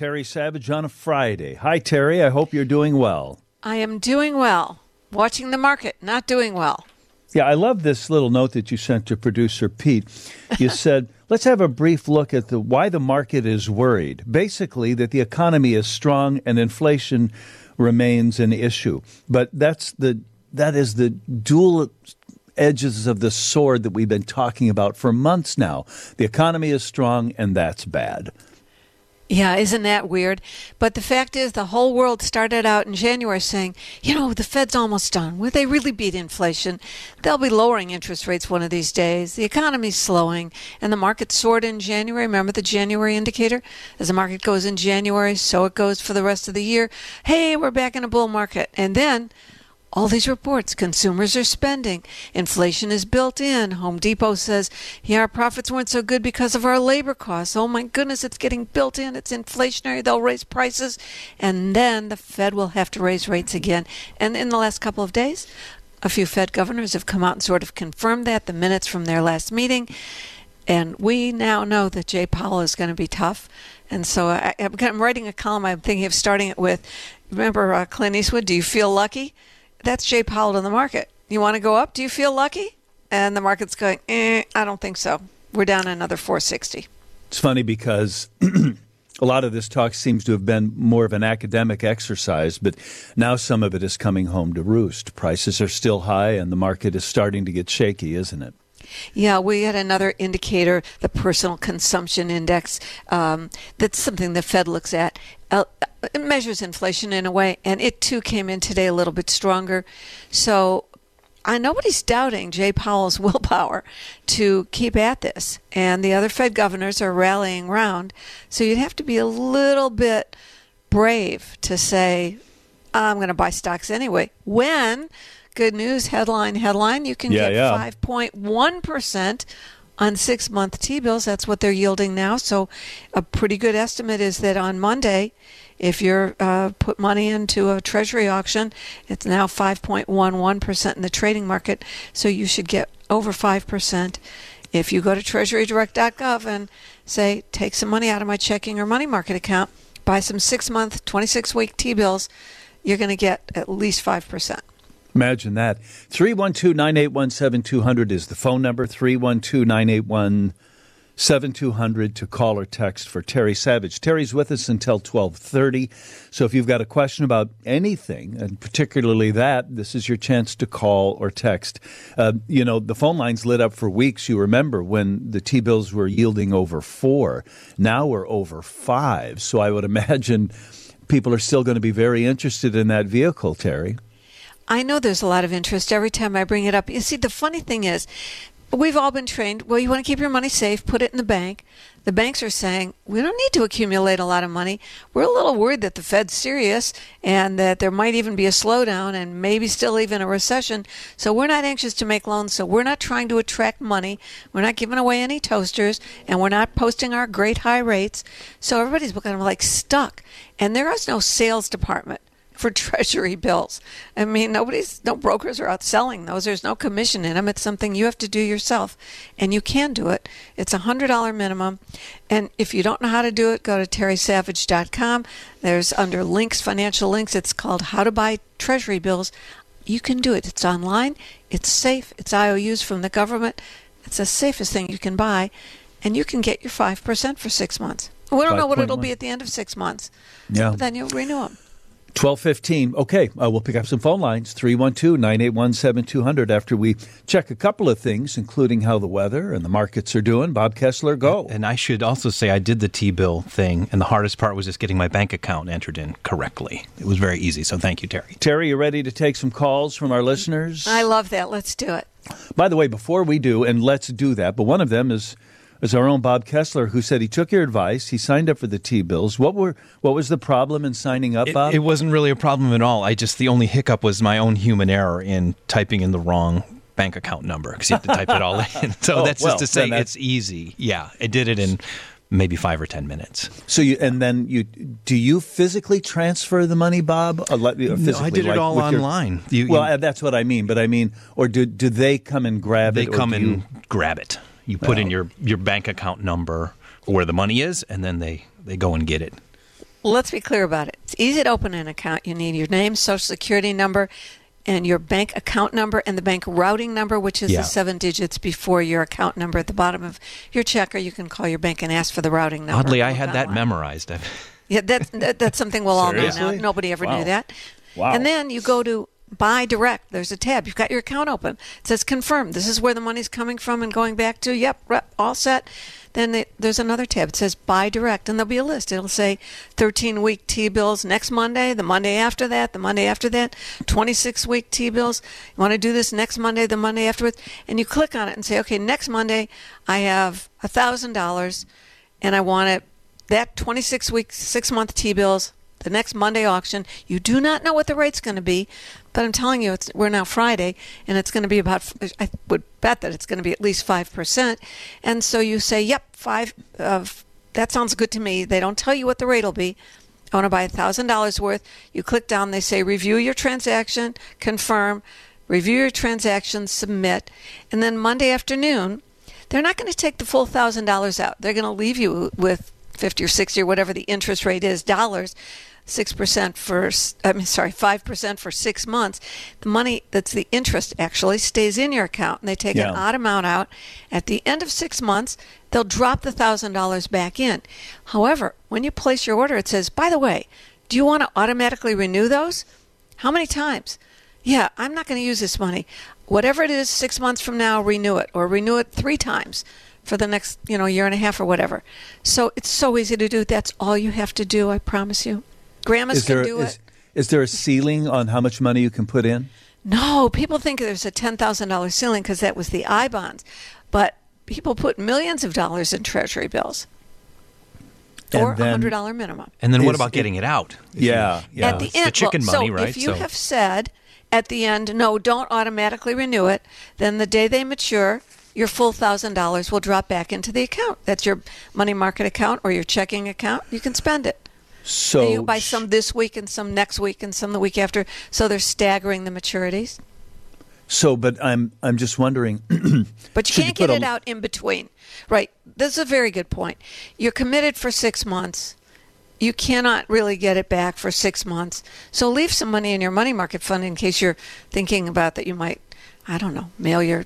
Terry Savage on a Friday. Hi, Terry. I hope you're doing well. I am doing well. Watching the market, not doing well. Yeah, I love this little note that you sent to producer Pete. You said, "Let's have a brief look at the why the market is worried. Basically, that the economy is strong and inflation remains an issue. But that's the that is the dual edges of the sword that we've been talking about for months now. The economy is strong and that's bad." Yeah, isn't that weird? But the fact is, the whole world started out in January saying, you know, the Fed's almost done. Will they really beat inflation? They'll be lowering interest rates one of these days. The economy's slowing, and the market soared in January. Remember the January indicator? As the market goes in January, so it goes for the rest of the year. Hey, we're back in a bull market. And then all these reports consumers are spending. Inflation is built in. Home depot says yeah our profits weren't so good because of our labor costs. Oh my goodness it's getting built in. It's inflationary. They'll raise prices. And then the fed will have to raise rates again. And in the last couple of days a few fed governors have come out and sort of confirmed that the minutes from their last meeting. And we now know that Jay Powell is going to be tough. And so I, am writing a column. I'm thinking of starting it with, remember uh, Clint Eastwood, Do You Feel Lucky? That's Jay Powell in the market. You want to go up? Do you feel lucky? And the market's going, eh, I don't think so. We're down another 460. It's funny because a lot of this talk seems to have been more of an academic exercise, but now some of it is coming home to roost. Prices are still high and the market is starting to get shaky, isn't it? Yeah, we had another indicator, the personal consumption index. Um, that's something the Fed looks at. It measures inflation in a way, and it too came in today a little bit stronger. So I nobody's doubting Jay Powell's willpower to keep at this, and the other Fed governors are rallying round. So you'd have to be a little bit brave to say, "I'm going to buy stocks anyway." When good news headline headline you can yeah, get 5.1% on 6 month T-bills that's what they're yielding now. So a pretty good estimate is that on Monday if you're uh, put money into a treasury auction it's now 5.11% in the trading market. So you should get over 5% if you go to treasurydirect.gov and say take some money out of my checking or money market account buy some 6 month 26 week T-bills you're going to get at least 5% Imagine that. 312 981 7200 is the phone number. 312 981 7200 to call or text for Terry Savage. Terry's with us until 1230. So if you've got a question about anything, and particularly that, this is your chance to call or text. Uh, you know, the phone lines lit up for weeks. You remember when the T-bills were yielding over four. Now we're over five. So I would imagine people are still going to be very interested in that vehicle, Terry. I know there's a lot of interest every time I bring it up. You see, the funny thing is, we've all been trained well, you want to keep your money safe, put it in the bank. The banks are saying, we don't need to accumulate a lot of money. We're a little worried that the Fed's serious and that there might even be a slowdown and maybe still even a recession. So we're not anxious to make loans. So we're not trying to attract money. We're not giving away any toasters and we're not posting our great high rates. So everybody's kind of like stuck. And there is no sales department for treasury bills. I mean, nobody's, no brokers are out selling those. There's no commission in them. It's something you have to do yourself, and you can do it. It's a hundred dollar minimum, and if you don't know how to do it, go to terrysavage.com. There's under links, financial links. It's called How to Buy Treasury Bills. You can do it. It's online. It's safe. It's IOUs from the government. It's the safest thing you can buy, and you can get your five percent for six months. We don't know what it'll be at the end of six months. Yeah. But then you'll renew them. 1215. Okay, uh, we'll pick up some phone lines 312 981 7200 after we check a couple of things, including how the weather and the markets are doing. Bob Kessler, go. And I should also say I did the T bill thing, and the hardest part was just getting my bank account entered in correctly. It was very easy, so thank you, Terry. Terry, you ready to take some calls from our listeners? I love that. Let's do it. By the way, before we do, and let's do that, but one of them is is our own Bob Kessler, who said he took your advice. He signed up for the T bills. What were what was the problem in signing up, Bob? It, it wasn't really a problem at all. I just the only hiccup was my own human error in typing in the wrong bank account number because you have to type it all in. So Oh, that's well, just to say it's easy. Yeah, I did it in maybe five or ten minutes. so you and then you do you physically transfer the money, Bob? Uh, uh, No, I did it like all with your- online. You- well, you- uh, that's what I mean. But I mean, or do do they come and grab They it? They come and you- grab it. You put in your, your bank account number where the money is, and then they, they go and get it. let's be clear about it. It's easy to open an account. You need your name, social security number, and your bank account number and the bank routing number, which is Yeah. the seven digits before your account number at the bottom of your check, or you can call your bank and ask for the routing number. Oddly, I had that online. memorized. Yeah, that's that, that's something we'll all know now. Nobody ever Wow. knew that. Wow. And then you go to buy direct. There's a tab. You've got your account open. It says confirm. This is where the money's coming from and going back to. Yep, re- all set. Then they, there's another tab. It says buy direct, and there'll be a list. It'll say 13 week T bills next Monday, the Monday after that, the Monday after that, 26 week T bills. You want to do this next Monday, the Monday afterwards, and you click on it and say, okay, next Monday I have a thousand dollars, and I want it that 26 week, six month T bills, the next Monday auction. You do not know what the rate's going to be, but I'm telling you, we're now Friday, and it's going to be about, I would bet that it's going to be at least 5%. And so you say, yep, five, uh, that sounds good to me. They don't tell you what the rate will be. I want to buy $1,000 worth. You click down, they say review your transaction, confirm, review your transaction, submit. And then Monday afternoon, they're not going to take the full thousand dollars out. They're going to leave you with fifty or sixty or whatever the interest rate is dollars, six percent for I mean sorry five percent for six months. The money that's the interest actually stays in your account, and they take Yeah. an odd amount out. At the end of six months, they'll drop the thousand dollars back in. However, when you place your order, it says, by the way, do you want to automatically renew those? How many times? Yeah, I'm not going to use this money. Whatever it is, six months from now, renew it or renew it three times for the next, you know, year and a half or whatever. So it's so easy to do. That's all you have to do. I promise you. Grandmas Is can there do is, it. is there a ceiling on how much money you can put in? No, people think there's a ten thousand dollar ceiling because that was the I bonds, but people put millions of dollars in Treasury bills And or a hundred dollar minimum. And then what about getting it out? If Yeah, you- yeah. at the it's end, the chicken well, money, so right? if you have said at the end, no, don't automatically renew it, then the day they mature, your full thousand dollars will drop back into the account. That's your money market account or your checking account. You can spend it. So you buy some this week and some next week and some the week after. So they're staggering the maturities. So, but I'm I'm just wondering. But you can't get put a- it out in between. Right. This is a very good point. You're committed for six months. You cannot really get it back for six months. So leave some money in your money market fund in case you're thinking about that you might, I don't know, mail your,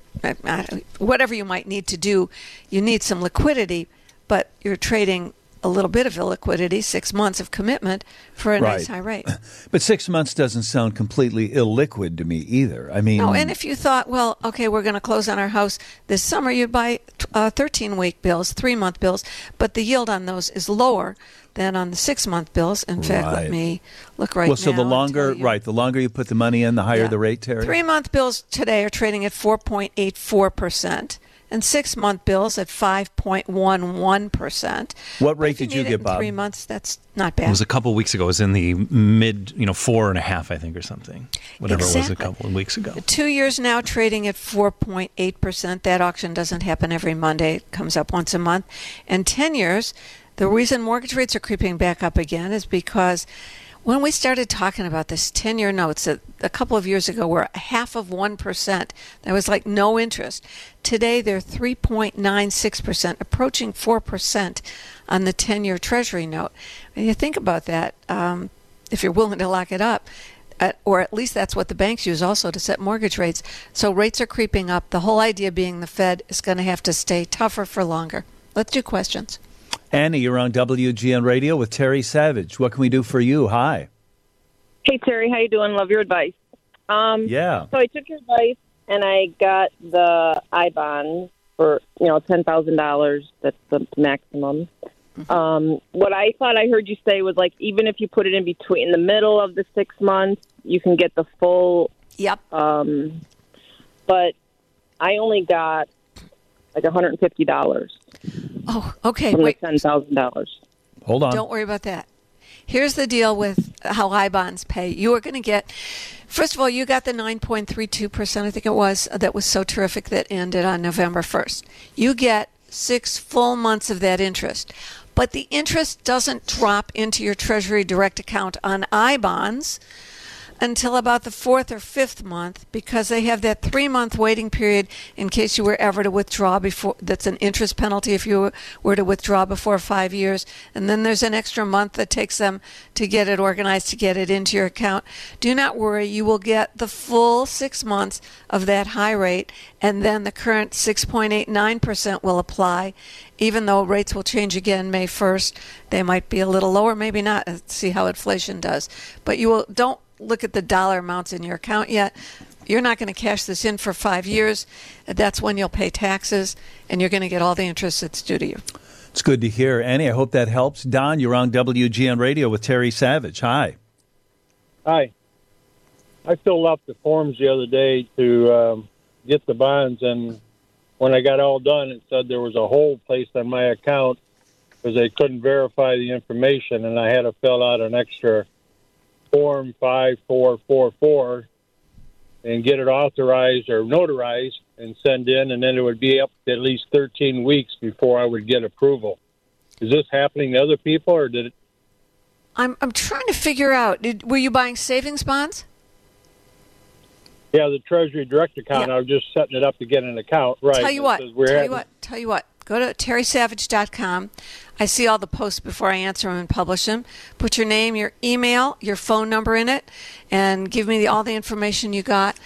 whatever you might need to do. You need some liquidity, but you're trading a little bit of illiquidity, six months of commitment for a nice high rate. But six months doesn't sound completely illiquid to me either. I mean, No, and if you thought, well, okay, we're going to close on our house this summer, you'd buy uh, 13 week bills, three month bills, but the yield on those is lower than on the six month bills. In fact, Right. let me look right well, so the longer, you. right, the longer you put the money in, the higher Yeah. the rate, Terry. Three month bills today are trading at 4.84%, and six month bills at 5.11%. What rate if did you need get, in Bob? Three months, that's not bad. It was a couple weeks ago. It was in the mid, you know, four and a half, I think, or something. Whatever it was a couple of weeks ago. Two years now trading at 4.8%. That auction doesn't happen every Monday, it comes up once a month. And 10 years, the reason mortgage rates are creeping back up again is because when we started talking about this 10 year notes a, a couple of years ago were half of 1%. That was like no interest. Today they're 3.96%, approaching 4% on the 10 year Treasury note. When you think about that, um, if you're willing to lock it up, uh, or at least that's what the banks use also to set mortgage rates. So rates are creeping up. The whole idea being the Fed is going to have to stay tougher for longer. Let's do questions. Annie, you're on WGN Radio with Terry Savage. What can we do for you? Hi. Hey Terry, how you doing? Love your advice. Um, Yeah. So I took your advice and I got the I bond for you know ten thousand dollars. That's the maximum. Um, what I thought I heard you say was like even if you put it in between in the middle of the six months, you can get the full. Yep. Um, but I only got like one hundred and fifty dollars Oh, okay. from Wait. ten thousand dollars. Hold on. Don't worry about that. Here's the deal with how I bonds pay. You are going to get, first of all, you got the 9.32%, I think it was, that was so terrific that ended on November 1st. You get six full months of that interest. But the interest doesn't drop into your Treasury direct account on I bonds until about the fourth or fifth month because they have that three month waiting period in case you were ever to withdraw before. That's an interest penalty if you were to withdraw before five years. And then there's an extra month that takes them to get it organized, to get it into your account. Do not worry, you will get the full six months of that high rate, and then the current 6.89% will apply even though rates will change again May 1st, they might be a little lower, maybe not. Let's see how inflation does. But you will don't look at the dollar amounts in your account yet. You're not going to cash this in for five years. That's when you'll pay taxes, and you're going to get all the interest that's due to you. It's good to hear. Annie, I hope that helps. Don, you're on WGN Radio with Terry Savage. Hi. Hi. I filled out the forms the other day to um, get the bonds, and when I got all done, it said there was a hold placed on my account because they couldn't verify the information, and I had to fill out an extra form five four four four and get it authorized or notarized and send in, and then it would be up to at least thirteen weeks before I would get approval. Is this happening to other people, or did it? I'm I'm trying to figure out. Did, were you buying savings bonds? Yeah, the Treasury Direct account. Yeah. I was just setting it up to get an account. Right. Tell you what. Tell having- you what. Tell you what. Go to terrysavage.com. I see all the posts before I answer them and publish them. Put your name, your email, your phone number in it, and give me the, all the information you got.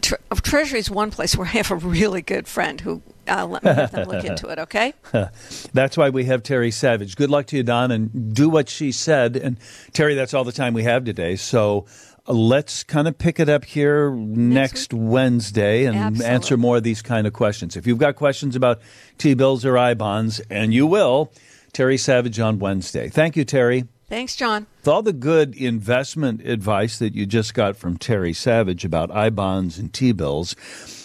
Tre- Treasury is one place where I have a really good friend who uh, let me have them look into it. Okay. That's why we have Terry Savage. Good luck to you, Don, and do what she said. And Terry, that's all the time we have today. So let's kind of pick it up here next, Wednesday and Absolutely. answer more of these kind of questions. If you've got questions about T bills or I bonds, and you will, Terry Savage on Wednesday. Thank you, Terry. Thanks, John. With all the good investment advice that you just got from Terry Savage about I bonds and T bills,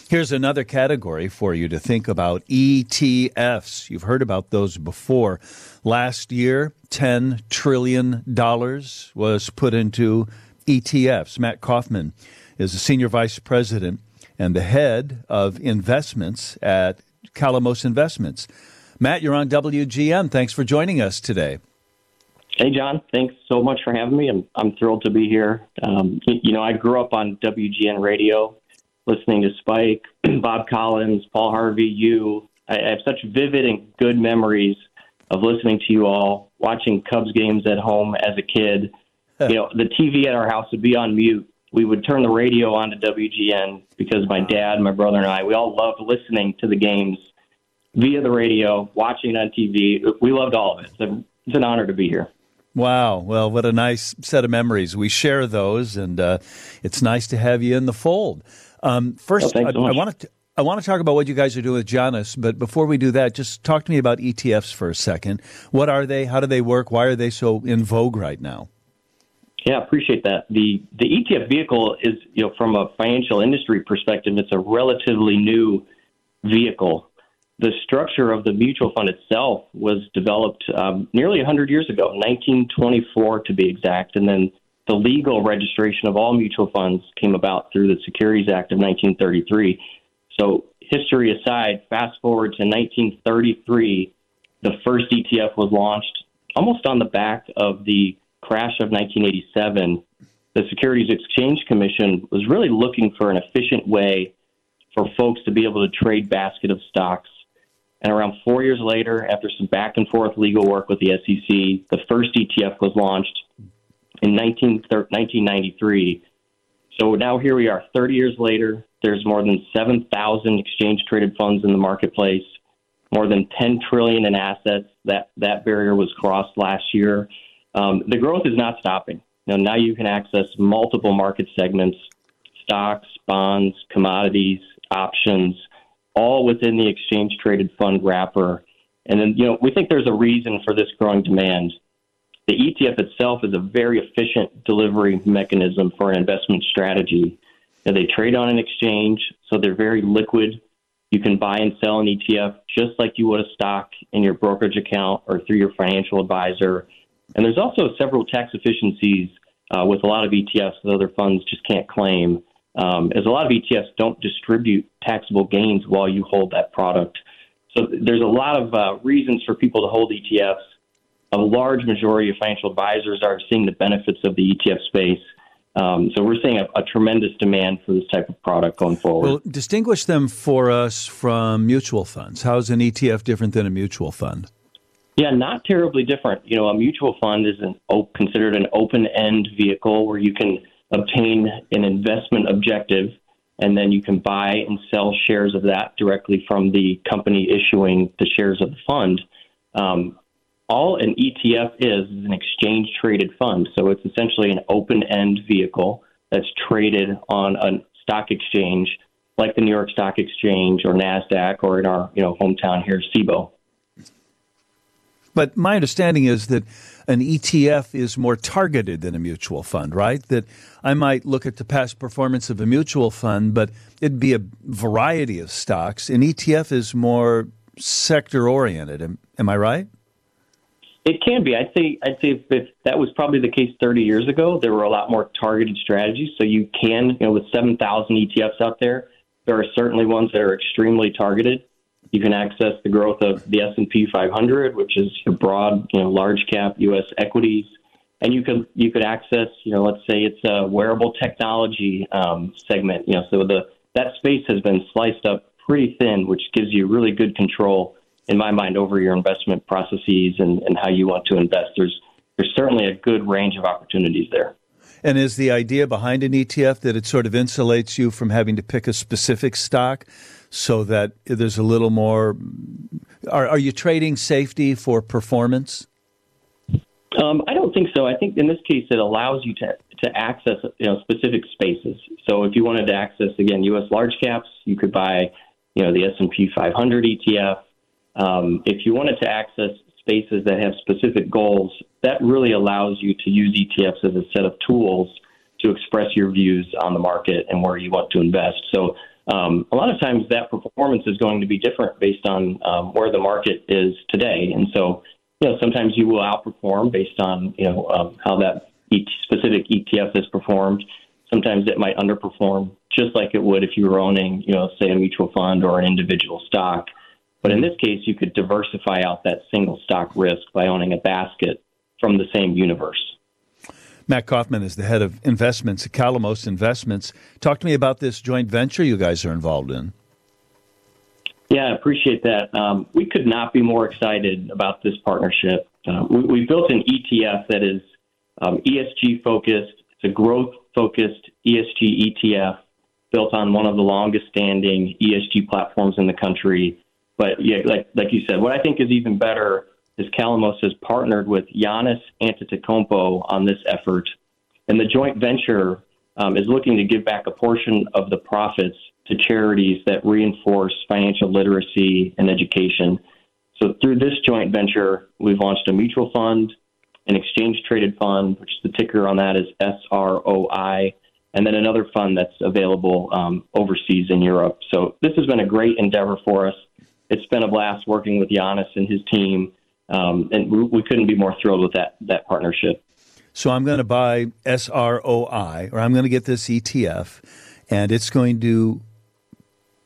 here's another category for you to think about ETFs. You've heard about those before. Last year, $10 trillion was put into ETFs. Matt Kaufman is the senior vice president and the head of investments at Calamos Investments. Matt, you're on WGN. Thanks for joining us today. Hey, John. Thanks so much for having me. I'm, I'm thrilled to be here. Um, you, know, I grew up on WGN radio, listening to Spike, Bob Collins, Paul Harvey, you. I, I have such vivid and good memories of listening to you all, watching Cubs games at home as a kid. You know, the TV at our house would be on mute. We would turn the radio on to WGN because my dad, my brother, and I, we all loved listening to the games via the radio, watching on TV. We loved all of it. So it's an honor to be here. Wow. Well, what a nice set of memories. We share those, and uh, it's nice to have you in the fold. Um, first, so I, I want to. I want to talk about what you guys are doing with Giannis, but before we do that, just talk to me about ETFs for a second. What are they? How do they work? Why are they so in vogue right now? Yeah, I appreciate that. The the ETF vehicle is, you know, from a financial industry perspective, it's a relatively new vehicle. The structure of the mutual fund itself was developed um, nearly 100 years ago, 1924 to be exact, and then the legal registration of all mutual funds came about through the Securities Act of 1933. So, history aside, fast forward to 1933, the first ETF was launched almost on the back of the crash of 1987. The Securities Exchange Commission was really looking for an efficient way for folks to be able to trade basket of stocks. And around four years later, after some back and forth legal work with the SEC, the first ETF was launched in 19, 1993. So now here we are, 30 years later. There's more than 7,000 exchange traded funds in the marketplace, more than 10 trillion in assets. That that barrier was crossed last year. Um, the growth is not stopping. Now, now you can access multiple market segments, stocks, bonds, commodities, options, all within the exchange traded fund wrapper. And then, you know, we think there's a reason for this growing demand. The ETF itself is a very efficient delivery mechanism for an investment strategy. They trade on an exchange, so they're very liquid. You can buy and sell an ETF just like you would a stock in your brokerage account or through your financial advisor. And there's also several tax efficiencies uh, with a lot of ETFs that other funds just can't claim, um, as a lot of ETFs don't distribute taxable gains while you hold that product. So there's a lot of uh, reasons for people to hold ETFs. A large majority of financial advisors are seeing the benefits of the ETF space. Um, so we're seeing a, a, tremendous demand for this type of product going forward. Well, distinguish them for us from mutual funds. How is an ETF different than a mutual fund? Yeah, not terribly different. You know, a mutual fund is an, considered an open-end vehicle where you can obtain an investment objective, and then you can buy and sell shares of that directly from the company issuing the shares of the fund. Um, all an ETF is is an exchange traded fund. So it's essentially an open end vehicle that's traded on a stock exchange like the New York Stock Exchange or NASDAQ or in our you know hometown here, CBOE. But my understanding is that an ETF is more targeted than a mutual fund, right? That I might look at the past performance of a mutual fund, but it'd be a variety of stocks. An ETF is more sector oriented. Am, am I right? It can be. I'd say. I'd say if, if, that was probably the case 30 years ago, there were a lot more targeted strategies. So you can, you know, with 7,000 ETFs out there, there are certainly ones that are extremely targeted. You can access the growth of the S&P 500, which is a broad, you know, large cap U.S. equities, and you could you could access, you know, let's say it's a wearable technology um, segment. You know, so the that space has been sliced up pretty thin, which gives you really good control in my mind, over your investment processes and, and how you want to invest. There's there's certainly a good range of opportunities there. And is the idea behind an ETF that it sort of insulates you from having to pick a specific stock so that there's a little more? Are, are you trading safety for performance? Um, I don't think so. I think in this case, it allows you to to access you know specific spaces. So if you wanted to access again U.S. large caps, you could buy you know the S and P 500 ETF. Um, if you wanted to access spaces that have specific goals, that really allows you to use ETFs as a set of tools to express your views on the market and where you want to invest. So um, a lot of times that performance is going to be different based on um, where the market is today. And so, you know, sometimes you will outperform based on, you know, um, how that specific ETF is performed. Sometimes it might underperform just like it would if you were owning, you know, say a mutual fund or an individual stock. But in this case, you could diversify out that single stock risk by owning a basket from the same universe. Matt Kaufman is the head of investments at Calamos Investments. Talk to me about this joint venture you guys are involved in. Yeah, I appreciate that. Um, we could not be more excited about this partnership. Uh, we, we, built an ETF that is um, ESG focused. It's a growth focused ESG ETF built on one of the longest standing ESG platforms in the country. But yeah, like like you said, what I think is even better is Calamos has partnered with Giannis Antetokounmpo on this effort, and the joint venture um, is looking to give back a portion of the profits to charities that reinforce financial literacy and education. So through this joint venture, we've launched a mutual fund, an exchange traded fund, which the ticker on that is SROI, and then another fund that's available um, overseas in Europe. So this has been a great endeavor for us it's been a blast working with Giannis and his team, um, and we, we, couldn't be more thrilled with that that partnership. So I'm going to buy SROI, or I'm going to get this ETF, and it's going to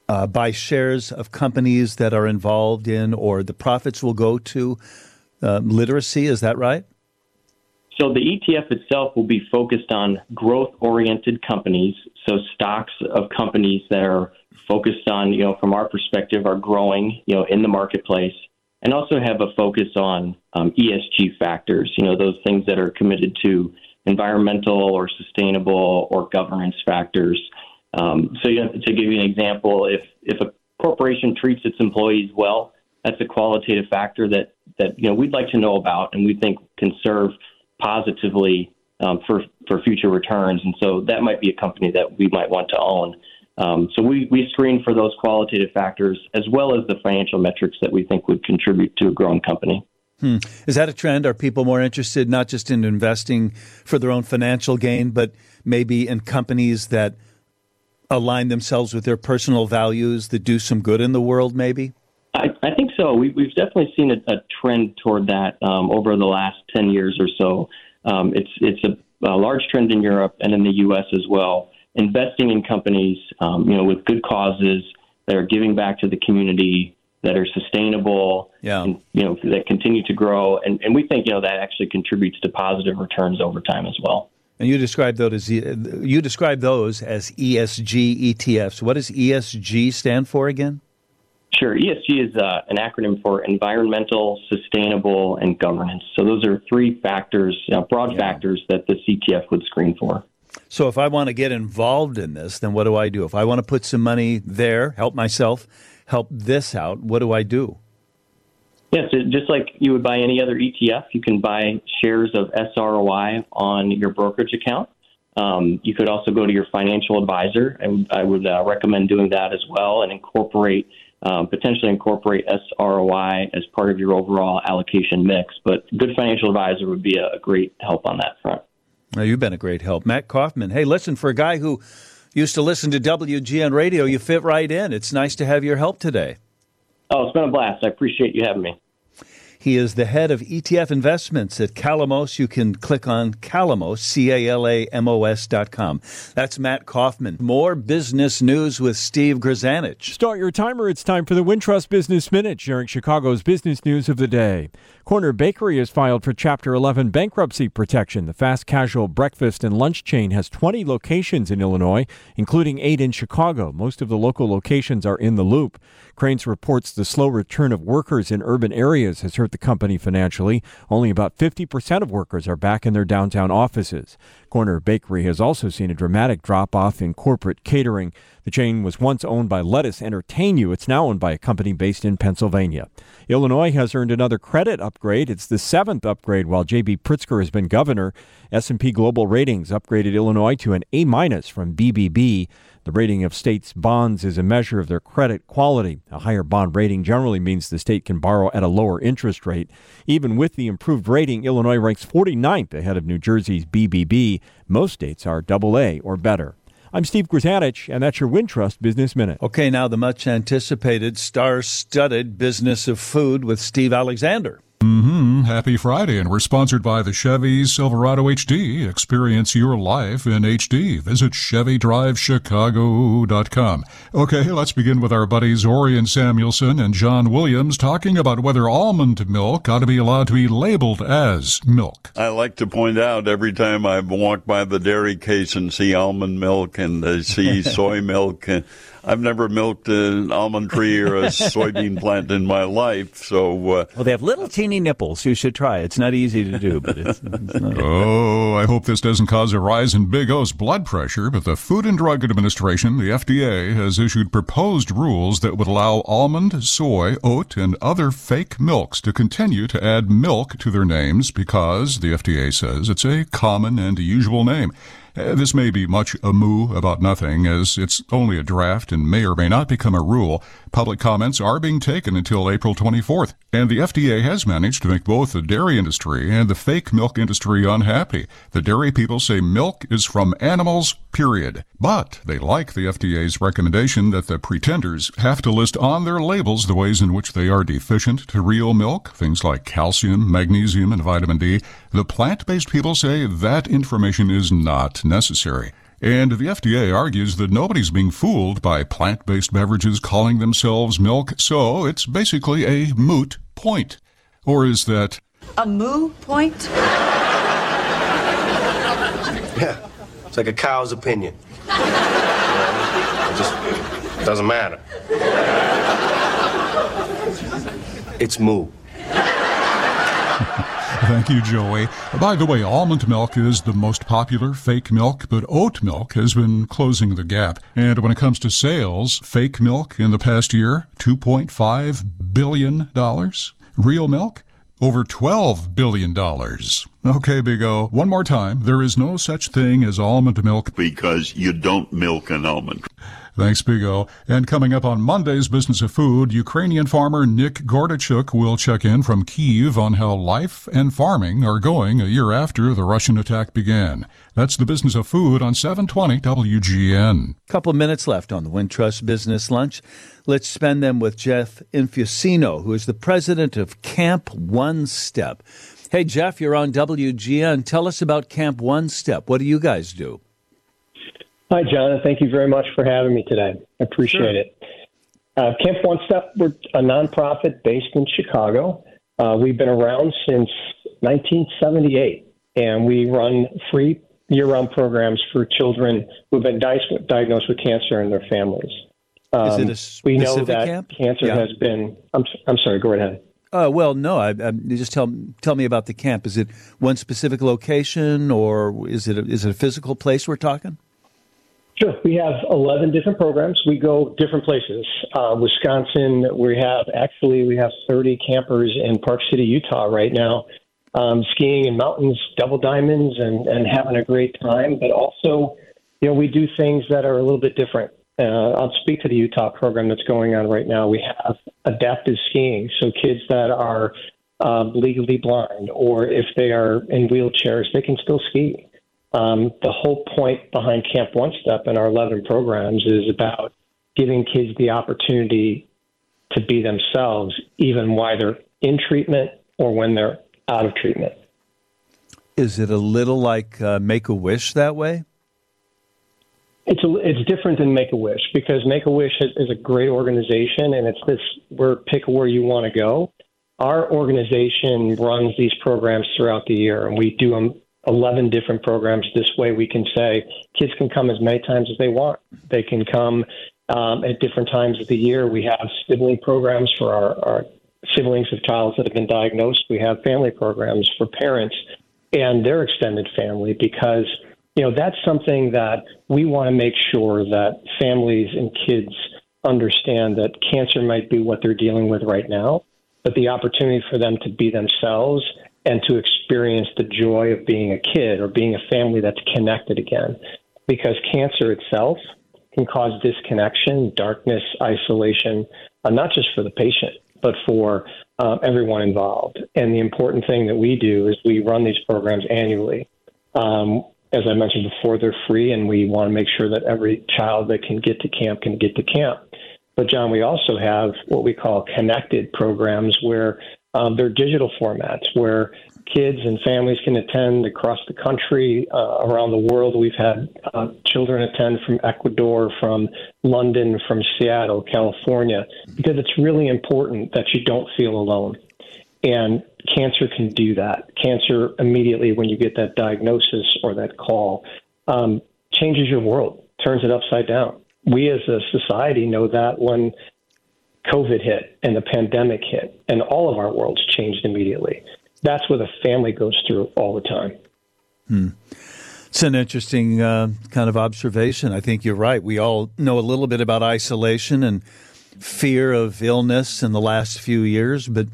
uh, buy shares of companies that are involved in, or the profits will go to uh, literacy. Is that right? So the ETF itself will be focused on growth-oriented companies, so stocks of companies that are focused on, you know, from our perspective, are growing, you know, in the marketplace, and also have a focus on um, ESG factors, you know, those things that are committed to environmental or sustainable or governance factors. Um, so, you know, to give you an example, if if a corporation treats its employees well, that's a qualitative factor that that you know we'd like to know about, and we think can serve positively um, for for future returns. And so that might be a company that we might want to own. Um, so we, we screen for those qualitative factors as well as the financial metrics that we think would contribute to a growing company. Hmm. Is that a trend? Are people more interested not just in investing for their own financial gain, but maybe in companies that align themselves with their personal values that do some good in the world, maybe? I, I think so. We, have definitely seen a, a, trend toward that um, over the last 10 years or so. Um, it's it's a, a large trend in Europe and in the U.S. as well investing in companies, um, you know, with good causes that are giving back to the community, that are sustainable, yeah. and, you know, that continue to grow. And, and we think, you know, that actually contributes to positive returns over time as well. And you describe those as you describe those as ESG ETFs. What does ESG stand for again? Sure. ESG is uh, an acronym for environmental, sustainable, and governance. So those are three factors, broad yeah. factors that the CTF would screen for. So if I want to get involved in this, then what do I do? If I want to put some money there, help myself, help this out, what do I do? Yes, just like you would buy any other ETF, you can buy shares of SROI on your brokerage account. Um, you could also go to your financial advisor, and I would uh, recommend doing that as well, and incorporate um, potentially incorporate SROI as part of your overall allocation mix. But good financial advisor would be a great help on that front. Well, you've been a great help, Matt Kaufman. Hey, listen, for a guy who used to listen to WGN radio, you fit right in. It's nice to have your help today. Oh, it's been a blast. I appreciate you having me. He is the head of ETF investments at Calamos. You can click on Calamos, C A L A M O S dot com. That's Matt Kaufman. More business news with Steve Grzanich. Start your timer. It's time for the Wintrust Business Minute, sharing Chicago's business news of the day. Corner Bakery has filed for Chapter 11 bankruptcy protection. The fast casual breakfast and lunch chain has 20 locations in Illinois, including eight in Chicago. Most of the local locations are in the loop. Crain's reports the slow return of workers in urban areas has hurt the company financially. Only about 50% of workers are back in their downtown offices. Corner Bakery has also seen a dramatic drop off in corporate catering. The chain was once owned by Lettuce Entertain You. It's now owned by a company based in Pennsylvania. Illinois has earned another credit upgrade. It's the seventh upgrade while J.B. Pritzker has been governor. S&P Global Ratings upgraded Illinois to an A minus from BBB. The rating of states' bonds is a measure of their credit quality. A higher bond rating generally means the state can borrow at a lower interest rate. Even with the improved rating, Illinois ranks 49th ahead of New Jersey's BBB. Most states are AA or better. I'm Steve Grzanich, and that's your Wintrust Business Minute. Okay, now the much anticipated star studded business of food with Steve Alexander. Mm-hmm. Happy Friday, and we're sponsored by the Chevy Silverado HD. Experience your life in HD. Visit ChevyDriveChicago.com. Okay, let's begin with our buddies Orion Samuelson and John Williams talking about whether almond milk ought to be allowed to be labeled as milk. I like to point out every time I walk by the dairy case and see almond milk and I see soy milk. And, I've never milked an almond tree or a soybean plant in my life. So, uh, well, they have little teeny nipples. You should try. It's not easy to do, but it's. it's not oh, I hope this doesn't cause a rise in Big O's blood pressure. But the Food and Drug Administration, the FDA, has issued proposed rules that would allow almond, soy, oat, and other fake milks to continue to add milk to their names because the FDA says it's a common and usual name. Uh, this may be much a moo about nothing, as it's only a draft and may or may not become a rule. Public comments are being taken until April 24th, and the FDA has managed to make both the dairy industry and the fake milk industry unhappy. The dairy people say milk is from animals, period. But they like the FDA's recommendation that the pretenders have to list on their labels the ways in which they are deficient to real milk, things like calcium, magnesium, and vitamin D. The plant based people say that information is not necessary. And the FDA argues that nobody's being fooled by plant based beverages calling themselves milk, so it's basically a moot point. Or is that. A moo point? Yeah, it's like a cow's opinion. it just doesn't matter. It's moo. Thank you, Joey. By the way, almond milk is the most popular fake milk, but oat milk has been closing the gap. And when it comes to sales, fake milk in the past year, $2.5 billion. Real milk, over $12 billion. Okay, Big O, one more time. There is no such thing as almond milk. Because you don't milk an almond. Thanks, Big O. And coming up on Monday's Business of Food, Ukrainian farmer Nick Gordachuk will check in from Kiev on how life and farming are going a year after the Russian attack began. That's the Business of Food on 720 WGN. Couple minutes left on the Wintrust Business Lunch. Let's spend them with Jeff Infusino, who is the president of Camp One Step. Hey, Jeff, you're on WGN. Tell us about Camp One Step. What do you guys do? Hi, John, and thank you very much for having me today. I appreciate sure. it. Uh, Camp One Step, we're a nonprofit based in Chicago. Uh, we've been around since 1978, and we run free year-round programs for children who've been di- diagnosed with cancer and their families. Is it Um, a we know specific that camp? cancer Yeah. has been. I'm, I'm sorry. Go ahead. Uh, well, no. I, I, just tell tell me about the camp. Is it one specific location, or is it a, is it a physical place we're talking? Sure. We have 11 different programs. We go different places. Uh, Wisconsin, we have actually we have 30 campers in Park City, Utah right now, um, skiing in mountains, double diamonds, and, and having a great time. But also, you know, we do things that are a little bit different. Uh, I'll speak to the Utah program that's going on right now. We have adaptive skiing, so kids that are um, legally blind or if they are in wheelchairs, they can still ski. Um, the whole point behind Camp One Step and our 11 programs is about giving kids the opportunity to be themselves, even while they're in treatment or when they're out of treatment. Is it a little like uh, Make a Wish that way? It's a, it's different than Make a Wish because Make a Wish is, is a great organization and it's this where pick where you want to go. Our organization runs these programs throughout the year and we do them 11 different programs. This way we can say kids can come as many times as they want. They can come um, at different times of the year. We have sibling programs for our, our siblings of child that have been diagnosed. We have family programs for parents and their extended family because you know that's something that we want to make sure that families and kids understand that cancer might be what they're dealing with right now but the opportunity for them to be themselves and to experience the joy of being a kid or being a family that's connected again. Because cancer itself can cause disconnection darkness isolation uh, not just for the patient but for uh, everyone involved. And the important thing that we do is we run these programs annually. Um, as I mentioned before, they're free, and we want to make sure that every child that can get to camp can get to camp. But, John, we also have what we call connected programs where um, they're digital formats where kids and families can attend across the country, uh, around the world. We've had uh, children attend from Ecuador, from London, from Seattle, California, because it's really important that you don't feel alone. And cancer can do that. Cancer immediately when you get that diagnosis or that call um, changes your world, turns it upside down. We as a society know that when COVID hit and the pandemic hit, and all of our worlds changed immediately. That's what a family goes through all the time. Hmm. It's an interesting uh, kind of observation. I think you're right. We all know a little bit about isolation and fear of illness in the last few years, but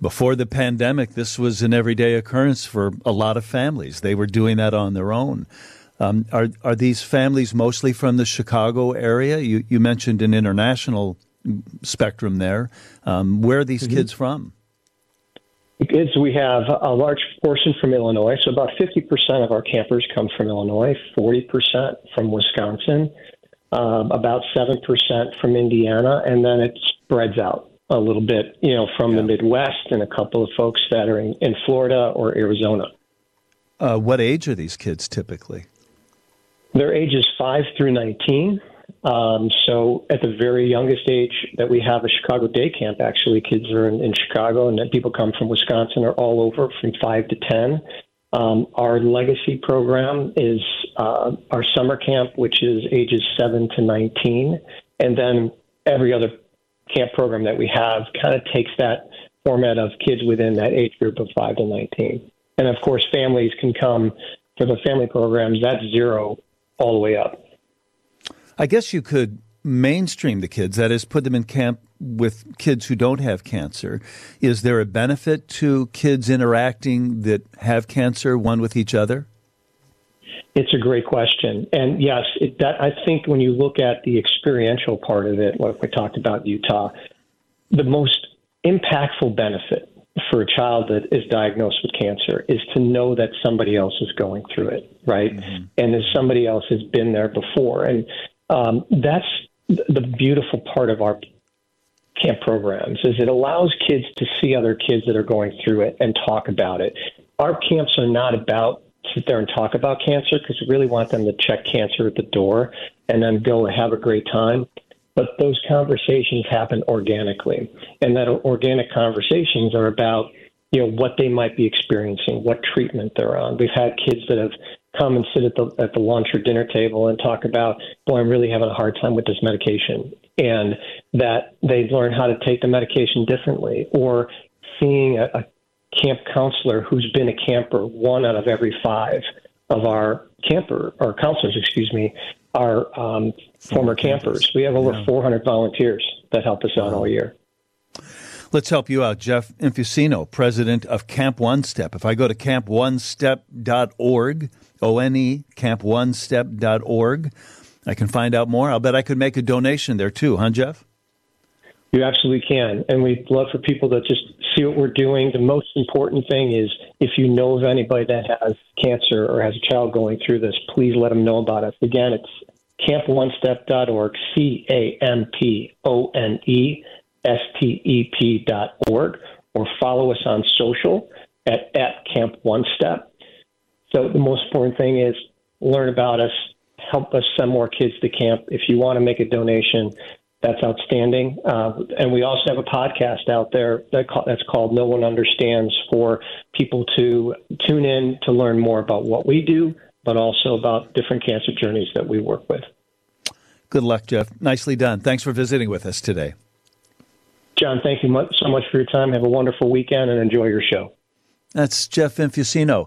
before the pandemic, this was an everyday occurrence for a lot of families. They were doing that on their own. Um, are are these families mostly from the Chicago area? You you mentioned an international spectrum there. Um, where are these Mm-hmm. kids from? Kids, we have a large portion from Illinois. So about 50% of our campers come from Illinois, 40% from Wisconsin, um, about 7% from Indiana, and then it spreads out a little bit, you know, from the Midwest and a couple of folks that are in, in Florida or Arizona. Uh, what age are these kids typically? Their ages 5 through 19. Um, so at the very youngest age that we have a Chicago day camp, actually, kids are in, in Chicago, and then people come from Wisconsin are all over from 5 to 10. Um, our legacy program is uh, our summer camp, which is ages 7 to 19. And then every other camp program that we have kind of takes that format of kids within that age group of 5 to 19. And of course, families can come for the family programs, that's zero all the way up. I guess you could mainstream the kids, that is, put them in camp with kids who don't have cancer. Is there a benefit to kids interacting that have cancer one with each other? It's a great question, and yes, it, that I think when you look at the experiential part of it, like we talked about Utah, the most impactful benefit for a child that is diagnosed with cancer is to know that somebody else is going through it, right? Mm-hmm. And that somebody else has been there before, and um, that's the beautiful part of our camp programs is it allows kids to see other kids that are going through it and talk about it. Our camps are not about sit there and talk about cancer because we really want them to check cancer at the door and then go have a great time. But those conversations happen organically, and that organic conversations are about you know what they might be experiencing, what treatment they're on. We've had kids that have come and sit at the at the lunch or dinner table and talk about, boy, I'm really having a hard time with this medication, and that they learn how to take the medication differently, or seeing a, a camp counselor who's been a camper one out of every five of our camper or counselors, excuse me, are um, former campers. We have over yeah. 400 volunteers that help us out all year. Let's help you out. Jeff Infusino, president of Camp One Step. If I go to camponestep.org, O N E, camponestep.org, I can find out more. I'll bet I could make a donation there too, huh, Jeff? You absolutely can. And we'd love for people to just see what we're doing. The most important thing is if you know of anybody that has cancer or has a child going through this, please let them know about us. Again, it's camponestep.org, C A M P O N E S T E P dot org, or follow us on social at, at Camp One Step. So the most important thing is learn about us, help us send more kids to camp. If you want to make a donation, that's outstanding. Uh, and we also have a podcast out there that call, that's called No One Understands for people to tune in to learn more about what we do, but also about different cancer journeys that we work with. Good luck, Jeff. Nicely done. Thanks for visiting with us today. John, thank you so much for your time. Have a wonderful weekend and enjoy your show. That's Jeff Infusino.